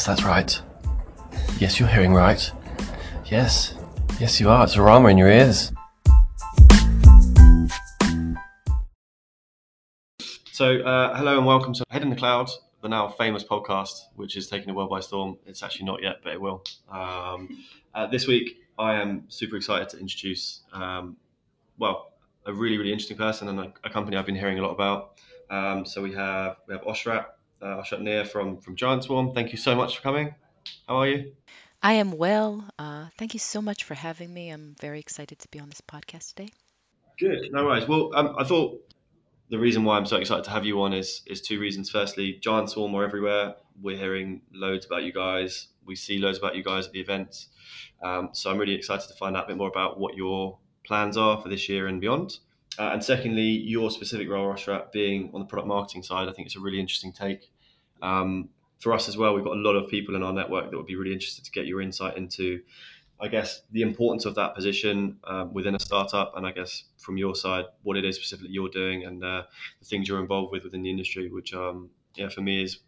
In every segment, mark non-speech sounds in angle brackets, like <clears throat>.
Yes, that's right. Yes, you're hearing right. Yes, yes, you are. It's a rama in your ears. So, uh, hello and welcome to Head in the Cloud, the now famous podcast, which is taking the world by storm. It's actually not yet, but it will. Um, uh, this week, I am super excited to introduce, um, well, a really, really interesting person and a, a, company I've been hearing a lot about. Um, so we have we have Oshrat, uh, from from Giant Swarm. Thank you so much for coming. How are you? I am well. Uh, thank you so much for having me. I'm very excited to be on this podcast today. Good. No worries. Well, um, I thought the reason why I'm so excited to have you on is is two reasons. Firstly, Giant Swarm are everywhere. We're hearing loads about you guys. We see loads about you guys at the events. Um, so I'm really excited to find out a bit more about what your plans are for this year and beyond. Uh, and secondly, your specific role, Oshrat, being on the product marketing side, I think it's a really interesting take. Um, for us as well, we've got a lot of people in our network that would be really interested to get your insight into I guess the importance of that position um, within a startup, and I guess from your side, what it is specifically you're doing and uh, the things you're involved with within the industry, which um, yeah, for me is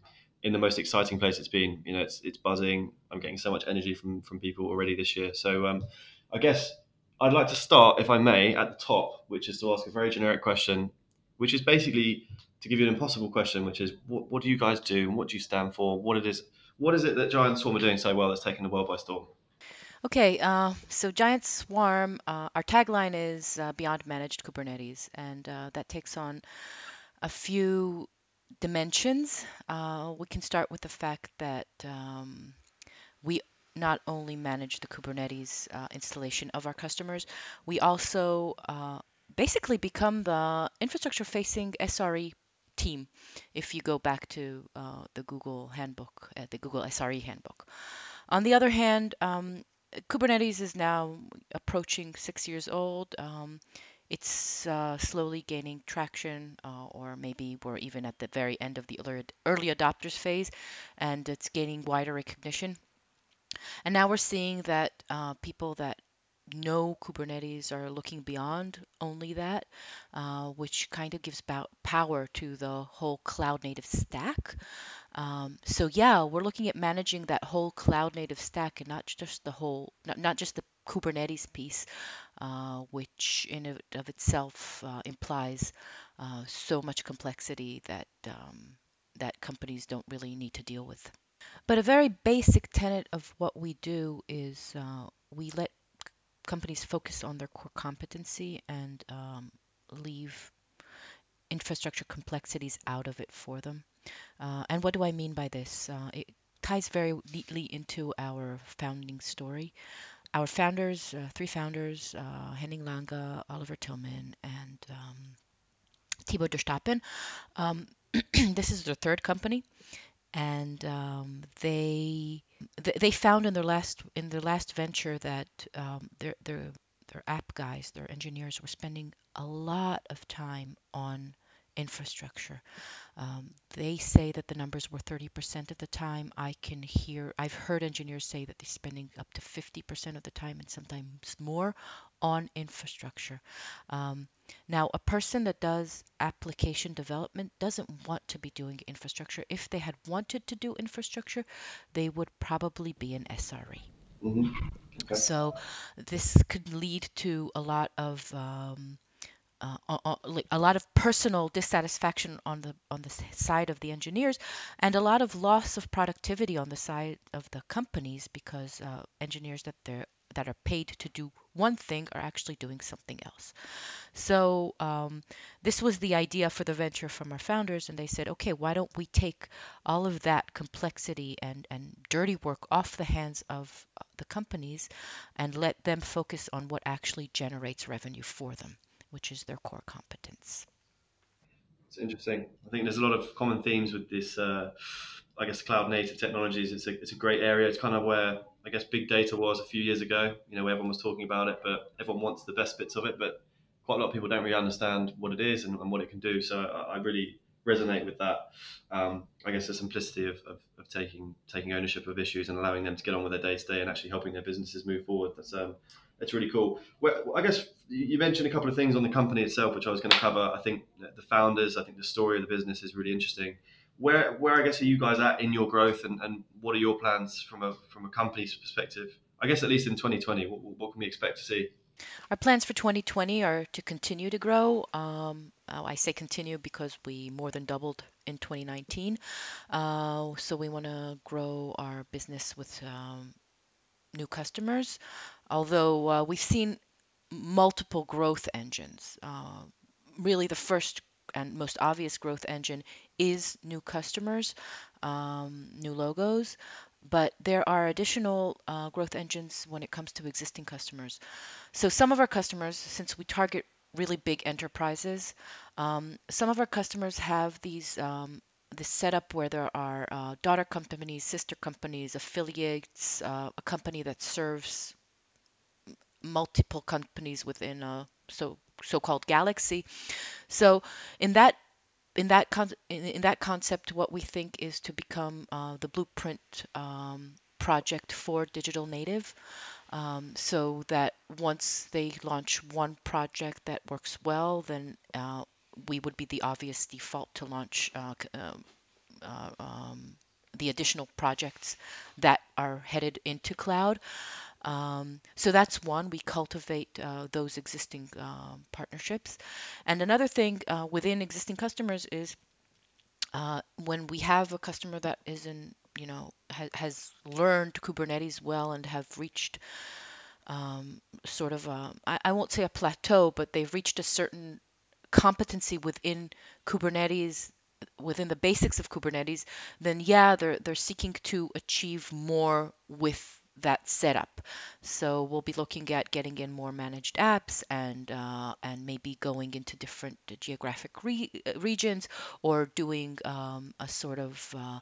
in the most exciting place it's been. You know, it's it's buzzing. I'm getting so much energy from from people already this year. So um, I guess I'd like to start, if I may, at the top, which is to ask a very generic question, which is basically to give you an impossible question, which is what, what do you guys do and what do you stand for? What it is, what is it that Giant Swarm are doing so well that's taking the world by storm? Okay, uh, so Giant Swarm, uh, our tagline is uh, Beyond Managed Kubernetes, and uh, that takes on a few dimensions. Uh, we can start with the fact that um, we not only manage the Kubernetes uh, installation of our customers, we also basically become the infrastructure facing SRE team if you go back to the Google handbook, the Google SRE handbook. On the other hand, um, Kubernetes is now approaching six years old. Um, it's uh, slowly gaining traction, uh, or maybe we're even at the very end of the early adopters phase, and it's gaining wider recognition. And now we're seeing that uh, people that know Kubernetes are looking beyond only that, uh, which kind of gives power to the whole cloud native stack. Um, so yeah, we're looking at managing that whole cloud native stack and not just the whole, not, not just the Kubernetes piece, uh, which in of, itself uh, implies uh, so much complexity that um, that companies don't really need to deal with. But a very basic tenet of what we do is uh, we let companies focus on their core competency and um, leave infrastructure complexities out of it for them. Uh, and what do I mean by this? Uh, it ties very neatly into our founding story. Our founders, uh, three founders, uh, Henning Lange, Oliver Thylmann, and um, Timo Derstappen, um, <clears throat> this is their third company, and um, they they found in their last in their last venture that um, their their their app guys, their engineers, were spending a lot of time on infrastructure. Um, they say that the numbers were 30% of the time. I can hear, I've heard engineers say that they're spending up to 50% of the time and sometimes more on infrastructure. Um, now, a person that does application development doesn't want to be doing infrastructure. If they had wanted to do infrastructure, they would probably be an SRE. Mm-hmm. Okay. So, this could lead to a lot of um, uh, a lot of personal dissatisfaction on the on the side of the engineers, and a lot of loss of productivity on the side of the companies because uh, engineers that they're that are paid to do one thing are actually doing something else. So um, this was the idea for the venture from our founders, and they said, okay, why don't we take all of that complexity and and dirty work off the hands of uh, the companies, and let them focus on what actually generates revenue for them which is their core competence. It's interesting. I think there's a lot of common themes with this. Uh, I guess cloud native technologies. It's a it's a great area. It's kind of where I guess big data was a few years ago. You know, where everyone was talking about it, but everyone wants the best bits of it. But quite a lot of people don't really understand what it is and, and what it can do. So I, I really resonate with that. Um, I guess the simplicity of, of, of, taking taking ownership of issues and allowing them to get on with their day to day and actually helping their businesses move forward. That's um, that's really cool. Well, I guess you mentioned a couple of things on the company itself, which I was going to cover. I think the founders, I think the story of the business is really interesting. where where I guess are you guys at in your growth, and, and what are your plans from a from a company's perspective? I guess at least in 2020, what, what can we expect to see? Our plans for 2020 are to continue to grow. Um, uh, I say continue because we more than doubled in 2019. Uh, so we want to grow our business with um, new customers. Although uh, we've seen multiple growth engines. Uh, really, the first and most obvious growth engine is new customers, um, new logos. But there are additional uh, growth engines when it comes to existing customers. So some of our customers, since we target really big enterprises, um, some of our customers have these um, this setup where there are uh, daughter companies, sister companies, affiliates, uh, a company that serves multiple companies within a so so-called galaxy. So in that in that con- in, in that concept, what we think is to become uh, the blueprint um, project for digital native, um, so that once they launch one project that works well, then uh, we would be the obvious default to launch uh, um, uh, um, the additional projects that are headed into cloud. Um, so that's one, we cultivate uh, those existing uh, partnerships. And another thing uh, within existing customers is uh, when we have a customer that is in, you know, ha- has learned Kubernetes well and have reached um, sort of, a, I, I won't say a plateau, but they've reached a certain competency within Kubernetes within the basics of Kubernetes, then yeah, they're they're seeking to achieve more with that setup. So we'll be looking at getting in more managed apps and uh, and maybe going into different geographic re- regions or doing um, a sort of uh,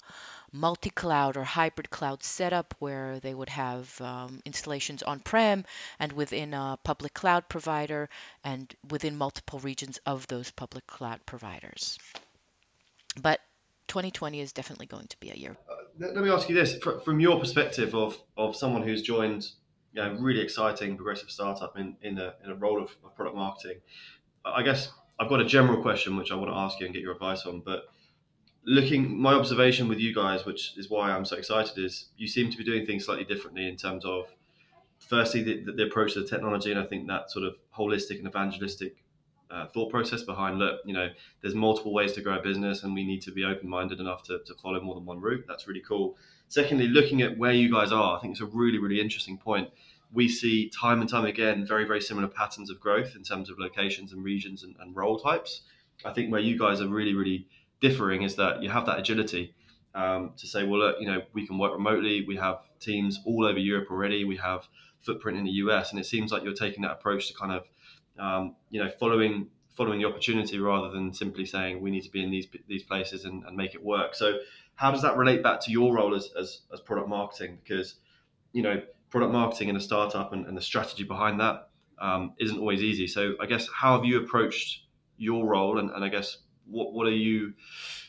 multi-cloud or hybrid cloud setup where they would have um, installations on-prem and within a public cloud provider and within multiple regions of those public cloud providers. But 2020 is definitely going to be a year. Let me ask you this: from your perspective of of someone who's joined, you know, really exciting progressive startup in in a in a role of, of product marketing, I guess I've got a general question which I want to ask you and get your advice on, but looking my observation with you guys which is why i'm so excited is you seem to be doing things slightly differently in terms of firstly the, the, approach to the technology and i think that sort of holistic and evangelistic uh, thought process behind look you know there's multiple ways to grow a business and we need to be open-minded enough to, to follow more than one route. That's really cool. Secondly looking at where you guys are i think it's a really really interesting point. We see time and time again very very similar patterns of growth in terms of locations and regions and, and role types. I think where you guys are really really differing is that you have that agility um, to say well look you know we can work remotely. We have teams all over europe already. We have footprint in the us and it seems like you're taking that approach to kind of um, you know, following following the opportunity rather than simply saying we need to be in these these places and, and make it work. So how does that relate back to your role as, as, as product marketing? Because you know, product marketing in a startup and, and the strategy behind that um, not always easy. So I guess how have you approached your role, and, and I guess what what are you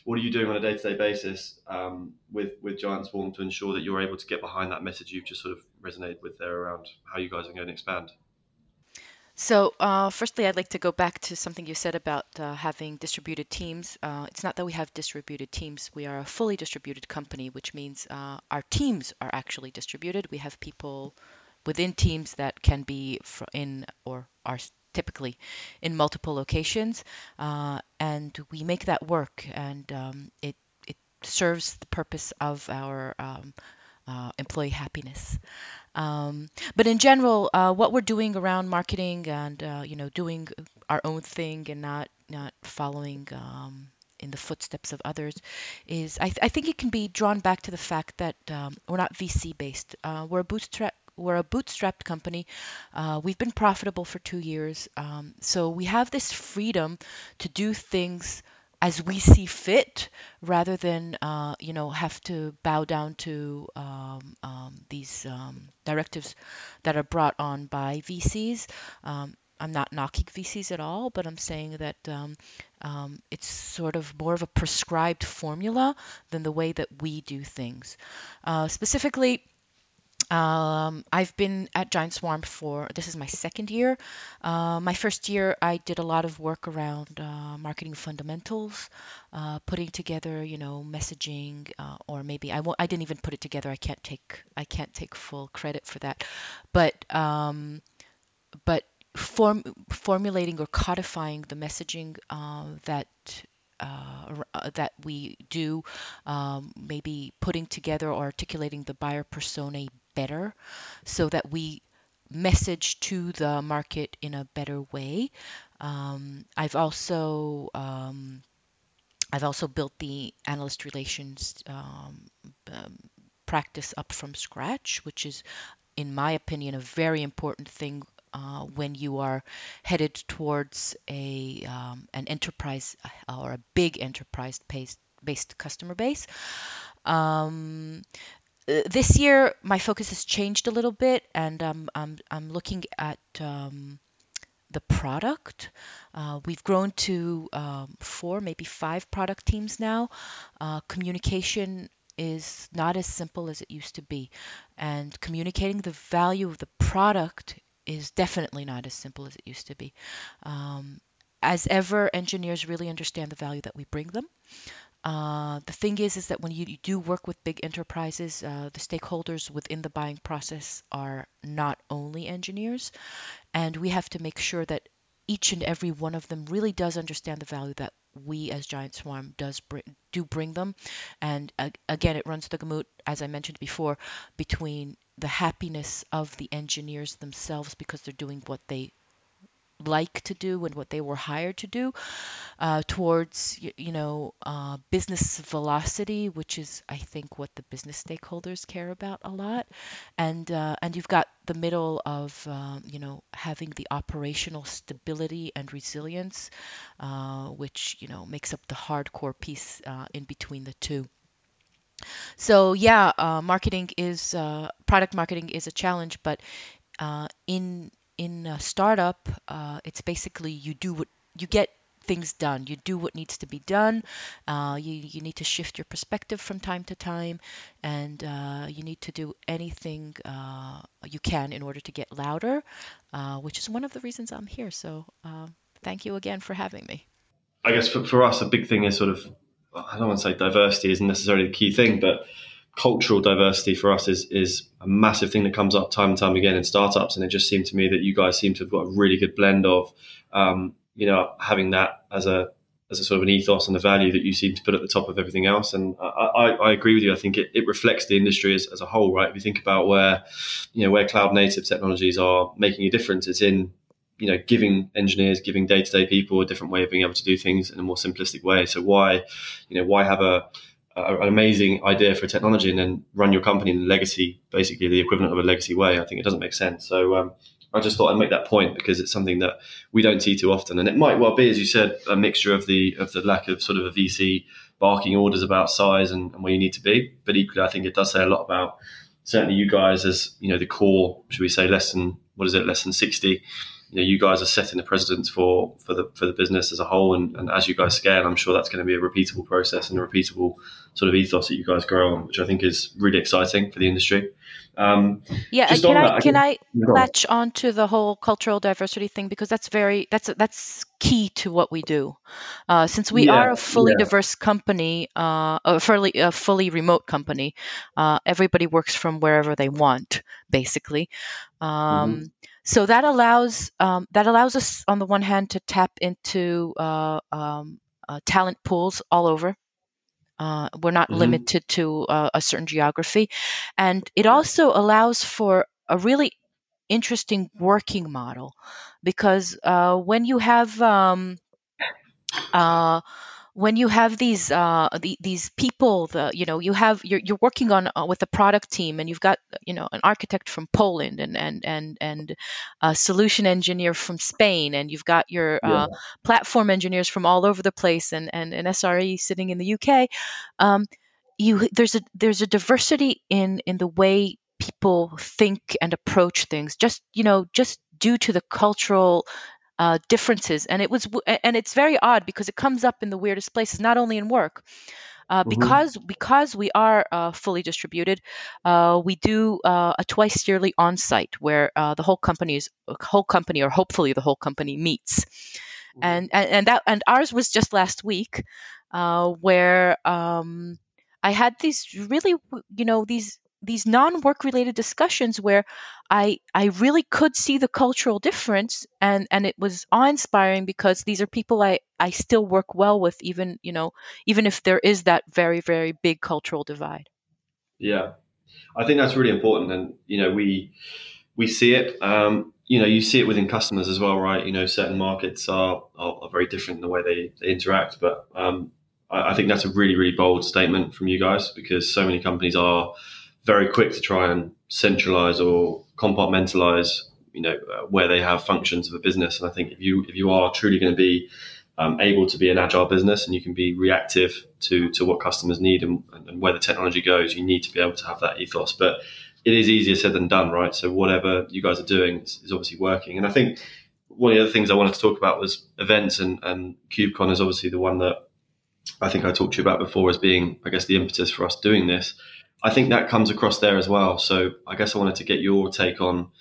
what are you doing on a day to day basis um, with with Giant Swarm to ensure that you're able to get behind that message you've just sort of resonated with there around how you guys are going to expand? So, uh, firstly, I'd like to go back to something you said about uh, having distributed teams. Uh, it's not that we have distributed teams, we are a fully distributed company, which means uh, our teams are actually distributed. We have people within teams that can be in or are typically in multiple locations, uh, and we make that work, and um, it, it serves the purpose of our um, uh, employee happiness. Um, but in general, uh, what we're doing around marketing and uh, you know doing our own thing and not not following um, in the footsteps of others is I, th- I, think it can be drawn back to the fact that um, we're not VC based. Uh, we're a bootstrap we're a bootstrapped company. Uh, we've been profitable for two years, um, so we have this freedom to do things as we see fit rather than uh, you know have to bow down to um, um, these um, directives that are brought on by VCs. Um, I'm not knocking VCs at all, but I'm saying that um, um, it's sort of more of a prescribed formula than the way that we do things. Uh, specifically, Um, I've been at Giant Swarm for this is my second year. Uh, my first year, I did a lot of work around uh, marketing fundamentals, uh, putting together, you know, messaging, uh, or maybe I didn't even put it together. I can't take I can't take full credit for that, but um, but form, formulating or codifying the messaging uh, that uh, uh, that we do, um, maybe putting together or articulating the buyer persona better so that we message to the market in a better way. Um, I've also um, I've also built the analyst relations um, um, practice up from scratch, which is, in my opinion, a very important thing uh, when you are headed towards a um, an enterprise or a big enterprise based based customer base. Um, this year, my focus has changed a little bit, and um, I'm I'm looking at um, the product. Uh, we've grown to um, four, maybe five product teams now. Uh, communication is not as simple as it used to be, and communicating the value of the product is definitely not as simple as it used to be. Um, as ever, engineers really understand the value that we bring them. Uh, the thing is, is that when you, you do work with big enterprises, uh, the stakeholders within the buying process are not only engineers, and we have to make sure that each and every one of them really does understand the value that we as Giant Swarm does do bring them. And uh, again, it runs the gamut, as I mentioned before, between the happiness of the engineers themselves because they're doing what they like to do and what they were hired to do uh, towards you, you know uh, business velocity which is i think what the business stakeholders care about a lot. And uh, and you've got the middle of um, you know having the operational stability and resilience uh, which you know makes up the hardcore piece uh, in between the two. So yeah uh, marketing is product marketing is a challenge but in in a startup, uh, it's basically you do what you get things done. You do what needs to be done. Uh, you, you need to shift your perspective from time to time, and uh, you need to do anything uh, you can in order to get louder, uh, which is one of the reasons I'm here. So uh, thank you again for having me. I guess for, for us, a big thing is sort of, I don't want to say diversity isn't necessarily the key thing, but cultural diversity for us is is a massive thing that comes up time and time again in startups, and it just seemed to me that you guys seem to have got a really good blend of, um, you know, having that as a as a sort of an ethos and a value that you seem to put at the top of everything else. And I, I, I agree with you. I think it, it reflects the industry as, as a whole, right? If you think about where, you know, where cloud native technologies are making a difference, it's in you know, giving engineers, giving day to day people a different way of being able to do things in a more simplistic way. So why, you know, why have a an amazing idea for technology and then run your company in legacy, basically the equivalent of a legacy way. I think it doesn't make sense. So um, I just thought I'd make that point because it's something that we don't see too often, and it might well be, as you said, a mixture of the of the lack of sort of a VC barking orders about size and, and where you need to be. But equally, I think it does say a lot about certainly you guys as you know the core, should we say, less than what is it, less than sixty you know, you guys are setting the precedents for for the for the business as a whole, and, and as you guys scale, I'm sure that's going to be a repeatable process and a repeatable sort of ethos that you guys grow on, which I think is really exciting for the industry. Um, yeah, can I, can I latch on to the whole cultural diversity thing because that's very that's that's key to what we do. Uh, since we yeah, are a fully yeah. diverse company, uh, a fully a fully remote company, uh, everybody works from wherever they want, basically. Um, mm-hmm. So that allows um, that allows us, on the one hand, to tap into uh, um, uh, talent pools all over. Uh, we're not mm-hmm. limited to uh, a certain geography, and it also allows for a really interesting working model because uh, when you have um, uh, when you have these uh, the, these people, the you know you have you're, you're working on uh, with a product team, and you've got you know an architect from Poland and and and and a solution engineer from Spain, and you've got your uh, yeah. uh, platform engineers from all over the place, and and an SRE sitting in the UK. Um, you there's a there's a diversity in in the way people think and approach things just you know just due to the cultural uh, differences. And it was and it's very odd because it comes up in the weirdest places not only in work uh, Mhm. because because we are uh, fully distributed, uh, we do uh, a twice yearly on-site where uh, the whole company is whole company or hopefully the whole company meets, and, and and that and ours was just last week, uh, where um, I had these really you know these these non-work related discussions where I I really could see the cultural difference and and it was awe-inspiring because these are people I I still work well with even you know even if there is that very very big cultural divide. Yeah, I think that's really important, and you know we we see it. Um, you know, you see it within customers as well, right? You know, certain markets are are, are very different in the way they, they interact, but um, I, I think that's a really really bold statement from you guys because so many companies are very quick to try and centralize or compartmentalize you know uh, where they have functions of a business. And i think if you if you are truly going to be um, able to be an agile business and you can be reactive to to what customers need and, and where the technology goes you need to be able to have that ethos. But it is easier said than done right? So whatever you guys are doing is, is obviously working. And i think one of the other things i wanted to talk about was events and and kubecon is obviously the one that i think i talked to you about before as being i guess the impetus for us doing this I think that comes across there as well. So I guess I wanted to get your take on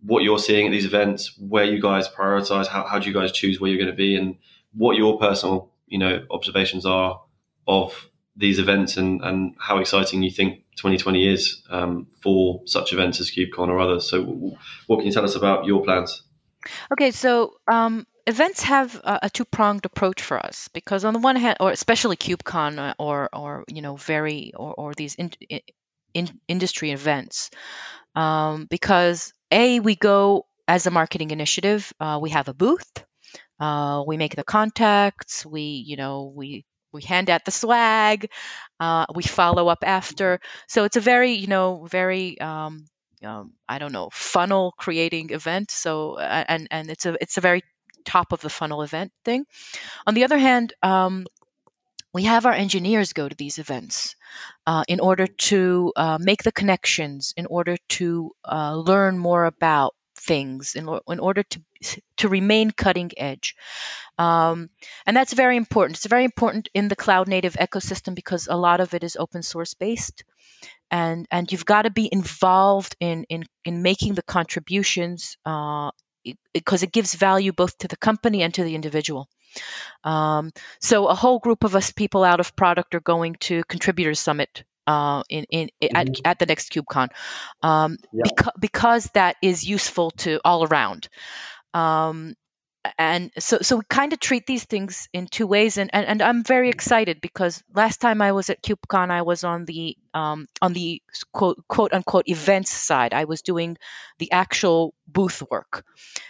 what you're seeing at these events, where you guys prioritize, how, how do you guys choose where you're going to be, and what your personal you know observations are of these events, and and how exciting you think 2020 is um, for such events as KubeCon or others. So what can you tell us about your plans? Okay, so um, events have a, a two-pronged approach for us because on the one hand, or especially KubeCon or or you know very or, or these in, in, industry events, um, because a we go as a marketing initiative, uh, we have a booth, uh, we make the contacts, we you know we we hand out the swag, uh, we follow up after. So it's a very you know very um, um, I don't know funnel creating event. So and and it's a it's a very top of the funnel event thing. On the other hand, um, we have our engineers go to these events uh, in order to uh, make the connections, in order to uh, learn more about things, in, in, order to to remain cutting edge. Um, and that's very important. It's very important in the cloud native ecosystem because a lot of it is open source based. And, and you've got to be involved in, in, in making the contributions uh, because it gives value both to the company and to the individual. Um, so a whole group of us people out of product are going to contributors summit uh, in, in mm-hmm. at, at, the next KubeCon um, yeah. because, because that is useful to all around. Um, and so so we kind of treat these things in two ways and, and and I'm very excited because last time I was at KubeCon I was on the um, on the quote quote unquote events side. I was doing the actual booth work.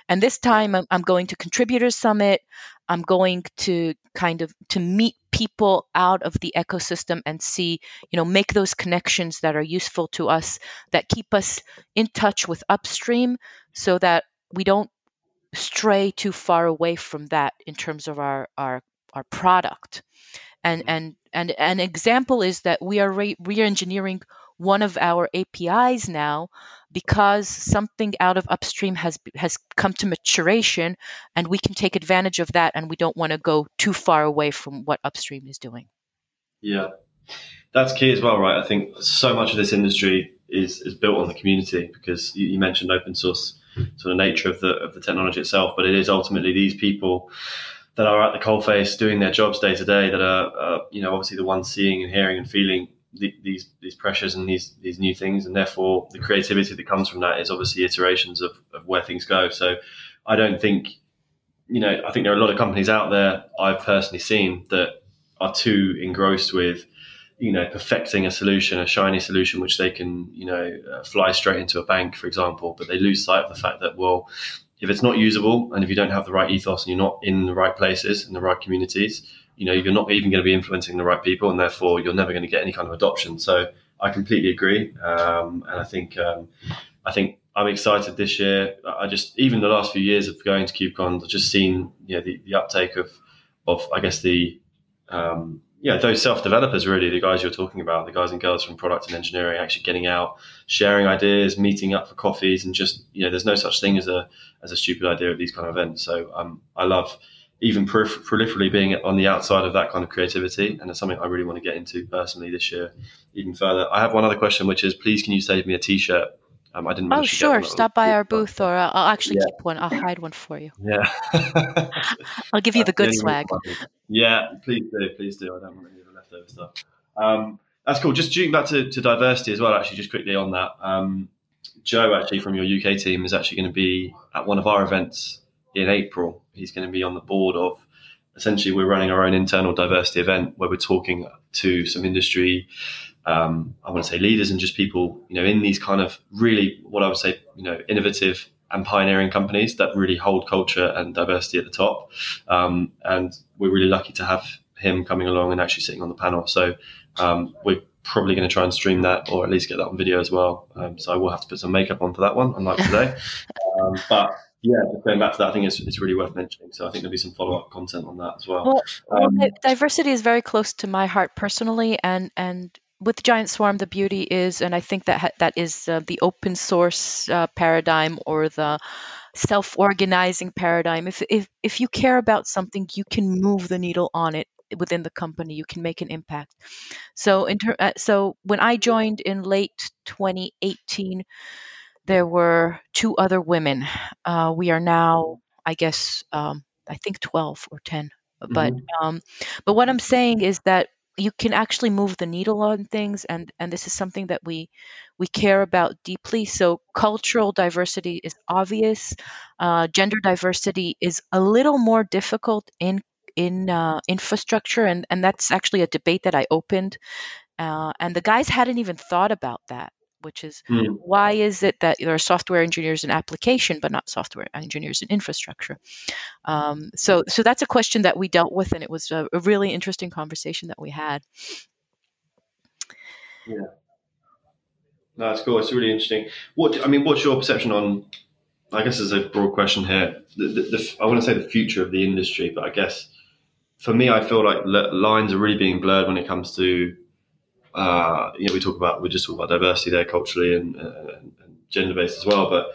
And this time I'm, I'm going to contributors summit. I'm going to kind of to meet people out of the ecosystem and see you know make those connections that are useful to us that keep us in touch with upstream so that we don't stray too far away from that in terms of our our, our product. And mm-hmm. and and an example is that we are re- re-engineering one of our APIs now because something out of upstream has has come to maturation and we can take advantage of that and we don't want to go too far away from what upstream is doing. Yeah. That's key as well, right? I think so much of this industry is, is built on the community because you, you mentioned open source sort of nature of the of the technology itself, but it is ultimately these people that are at the coalface doing their jobs day to day that are uh, you know obviously the ones seeing and hearing and feeling the, these these pressures and these these new things, and therefore the creativity that comes from that is obviously iterations of, of where things go. So I don't think you know I think there are a lot of companies out there I've personally seen that are too engrossed with you know perfecting a solution, a shiny solution, which they can you know uh, fly straight into a bank, for example. But they lose sight of the fact that well, if it's not usable and if you don't have the right ethos and you're not in the right places in the right communities, you know you're not even going to be influencing the right people, and therefore you're never going to get any kind of adoption. So I completely agree, um, and I think um, I think I'm excited this year. I just even the last few years of going to KubeCon, I've just seen you know the, the uptake of of I guess the um, yeah, those self developers really, the guys you're talking about, the guys and girls from product and engineering, actually getting out, sharing ideas, meeting up for coffees, and just you know, there's no such thing as a as a stupid idea at these kind of events. So um, I love even proliferally being on the outside of that kind of creativity. And it's something I really want to get into personally this year, even further. I have one other question, which is please, can you save me a t shirt? Um, I didn't. Mention Oh, sure. Stop by our booth, or uh, I'll actually yeah. keep one. I'll hide one for you. Yeah. <laughs> I'll give you the good swag. Yeah, please do. Please do. I don't want any of the leftover stuff. Um, that's cool. Just shooting back to, to, diversity as well, actually, just quickly on that. Um, Joe, actually, from your UK team, is actually going to be at one of our events in April. He's going to be on the board of essentially we're running our own internal diversity event where we're talking to some industry um, I want to say leaders and just people, you know, in these kind of really what I would say, you know, innovative and pioneering companies that really hold culture and diversity at the top. Um, and we're really lucky to have him coming along and actually sitting on the panel. So um, we're probably going to try and stream that or at least get that on video as well. Um, so I will have to put some makeup on for that one, unlike today. <laughs> Um, but yeah, going back to that, I think it's, it's really worth mentioning. So I think there'll be some follow up content on that as well. Well, um, diversity is very close to my heart personally, and and with Giant Swarm, the beauty is, and I think that ha- that is uh, the open source uh, paradigm or the self-organizing paradigm. If, if if you care about something, you can move the needle on it within the company. You can make an impact. So, in ter- uh, so when I joined in late 2018, there were two other women. Uh, we are now, I guess, um, I think 12 or 10. But mm-hmm. um, but what I'm saying is that you can actually move the needle on things and and this is something that we we care about deeply. So cultural diversity is obvious. Uh, gender diversity is a little more difficult in in uh, infrastructure and and that's actually a debate that i opened. Uh, and the guys hadn't even thought about that which is mm. why is it that there are software engineers in application but not software engineers in infrastructure? Um, so so that's a question that we dealt with and it was a, a really interesting conversation that we had. Yeah. No, that's cool. It's really interesting. What i mean what's your perception on i guess there's a broad question here the, the, the, i want to say the future of the industry but i guess for me i feel like lines are really being blurred when it comes to uh, you know, we talk about we just talk about diversity there culturally and, uh, and gender based as well. But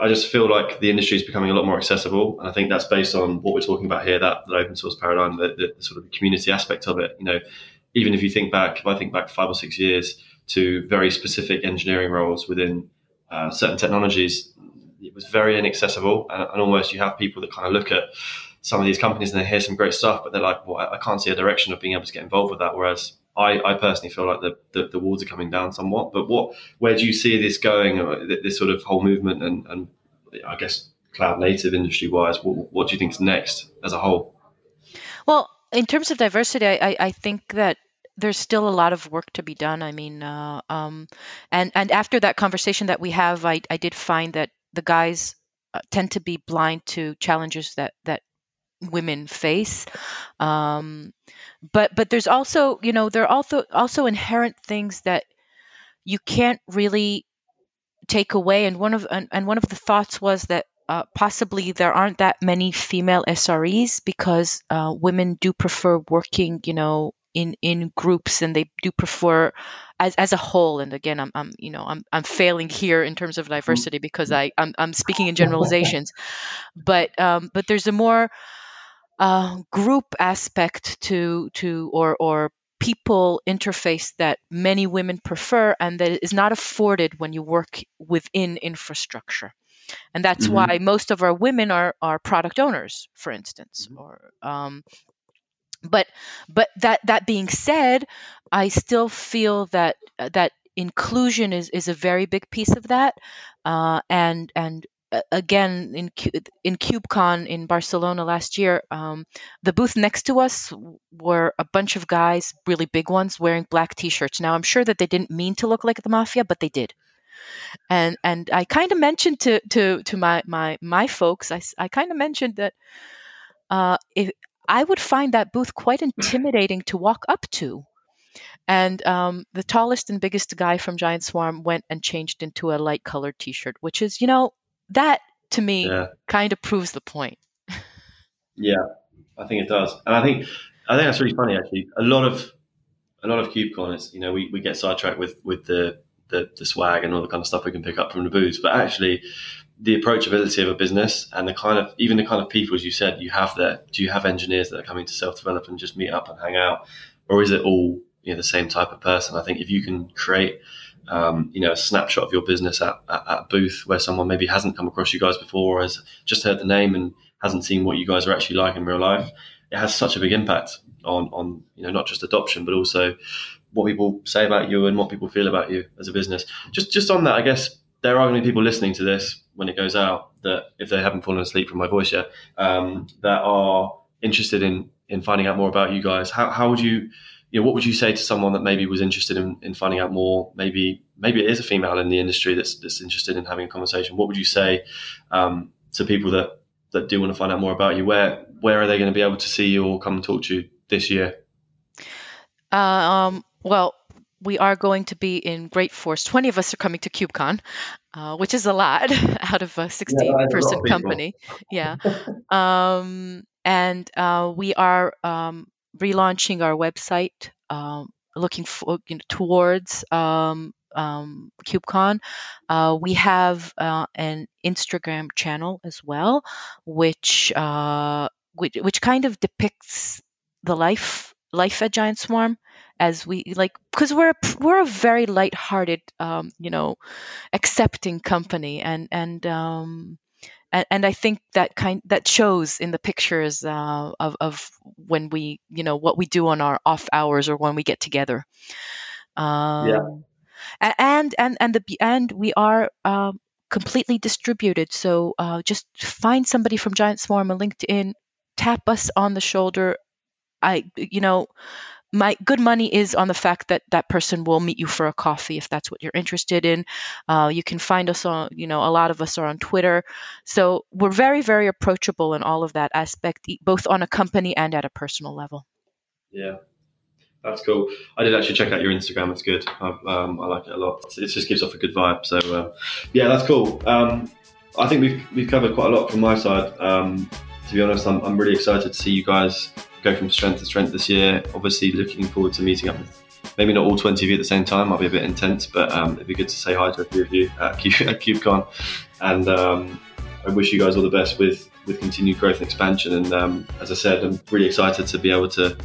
I just feel like the industry is becoming a lot more accessible, and I think that's based on what we're talking about here that, that open source paradigm, the, the, sort of community aspect of it. You know, even if you think back, if I think back five or six years to very specific engineering roles within uh, certain technologies, it was very inaccessible, and, and almost you have people that kind of look at some of these companies and they hear some great stuff, but they're like, well, I can't see a direction of being able to get involved with that. Whereas I, I personally feel like the, the, the, walls are coming down somewhat. But what, where do you see this going? Uh, this sort of whole movement, and, and I guess cloud native industry wise, what, what do you think is next as a whole? Well, in terms of diversity, I, I think that there's still a lot of work to be done. I mean, uh, um, and and after that conversation that we have, I, I did find that the guys uh, tend to be blind to challenges that that women face. Um, but but there's also you know there are also also inherent things that you can't really take away. And one of and, and one of the thoughts was that uh, possibly there aren't that many female SREs because uh, women do prefer working, you know, in in groups, and they do prefer as as a whole. And again, I'm, I'm you know I'm I'm failing here in terms of diversity because I I'm, I'm speaking in generalizations, but um, but there's a more uh, group aspect to to or or people interface that many women prefer and that is not afforded when you work within infrastructure and that's mm-hmm. why most of our women are are product owners for instance mm-hmm. or um, but but that that being said i still feel that that inclusion is is a very big piece of that uh, and and again in in KubeCon in Barcelona last year, um, the booth next to us were a bunch of guys, really big ones, wearing black T-shirts. Now I'm sure that they didn't mean to look like the mafia, but they did. And and I kind of mentioned to to to my my my folks, I I kind of mentioned that uh, if I would find that booth quite intimidating to walk up to. And um, the tallest and biggest guy from Giant Swarm went and changed into a light colored t shirt, which is, you know, that to me yeah. kind of proves the point. yeah, I think it does, and I think I think that's really funny. Actually, a lot of a lot of KubeCon is you know we, we get sidetracked with with the, the, the swag and all the kind of stuff we can pick up from the booths, but actually the approachability of a business and the kind of even the kind of people as you said you have there do you have engineers that are coming to self-develop and just meet up and hang out or is it all you know the same type of person i think if you can create um, you know a snapshot of your business at, at, at, a booth where someone maybe hasn't come across you guys before or has just heard the name and hasn't seen what you guys are actually like in real life it has such a big impact on on you know not just adoption but also what people say about you and what people feel about you as a business just just on that i guess there are going to be people listening to this when it goes out that if they haven't fallen asleep from my voice yet, um, that are interested in in finding out more about you guys. How, how would you, you know, what would you say to someone that maybe was interested in, in finding out more? Maybe maybe it is a female in the industry that's that's interested in having a conversation. What would you say um, to people that that do want to find out more about you? Where where are they going to be able to see you or come and talk to you this year? Uh, um, well, we are going to be in great force. 20 of us are coming to KubeCon, uh, which is a lot <laughs> out of a 16 yeah, person company. Yeah. um, and uh, we are um, relaunching our website, um, looking for, you know, towards um, um, KubeCon. Uh, we have uh, an Instagram channel as well, which, uh, which, which kind of depicts the life life at Giant Swarm as we like because we're a, we're a very light-hearted um, you know accepting company and and um, and, and I think that kind that shows in the pictures uh, of of when we you know what we do on our off hours or when we get together. Um, yeah. And and and the and we are um, completely distributed. So uh, just find somebody from Giant Swarm on LinkedIn, tap us on the shoulder. I you know my good money is on the fact that that person will meet you for a coffee if that's what you're interested in. Uh, you can find us on, you know, a lot of us are on Twitter. So we're very, very approachable in all of that aspect, both on a company and at a personal level. Yeah, that's cool. I did actually check out your Instagram. It's good. Um, I like it a lot. It just gives off a good vibe. So uh, yeah, that's cool. Um, I think we've we've covered quite a lot from my side. Um, to be honest, I'm, I'm really excited to see you guys go from strength to strength this year. Obviously, looking forward to meeting up with maybe not all 20 of you at the same time. I'll be a bit intense, but um, it'd be good to say hi to a few of you <laughs> at, KubeCon. And um, I wish you guys all the best with, with continued growth and expansion. And um, as I said, I'm really excited to be able to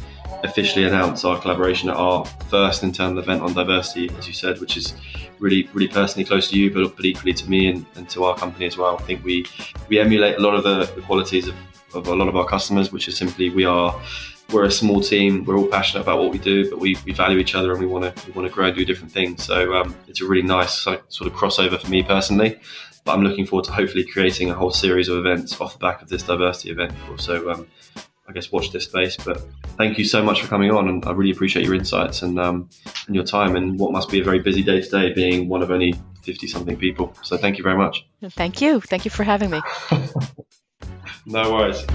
officially announce our collaboration at our first internal event on diversity, as you said, which is really, really personally close to you, but, but equally to me and, and to our company as well. I think we, we emulate a lot of the, the qualities of of a lot of our customers, which is simply we are we're a small team. We're all passionate about what we do, but we, we value each other and we want to we want to grow and do different things. So um, it's a really nice sort of crossover for me personally. But I'm looking forward to hopefully creating a whole series of events off the back of this diversity event. So um, I guess watch this space. But thank you so much for coming on, and I really appreciate your insights and um, and your time and what must be a very busy day today, being one of only fifty something people. So thank you very much. Thank you. Thank you for having me. <laughs> No worries.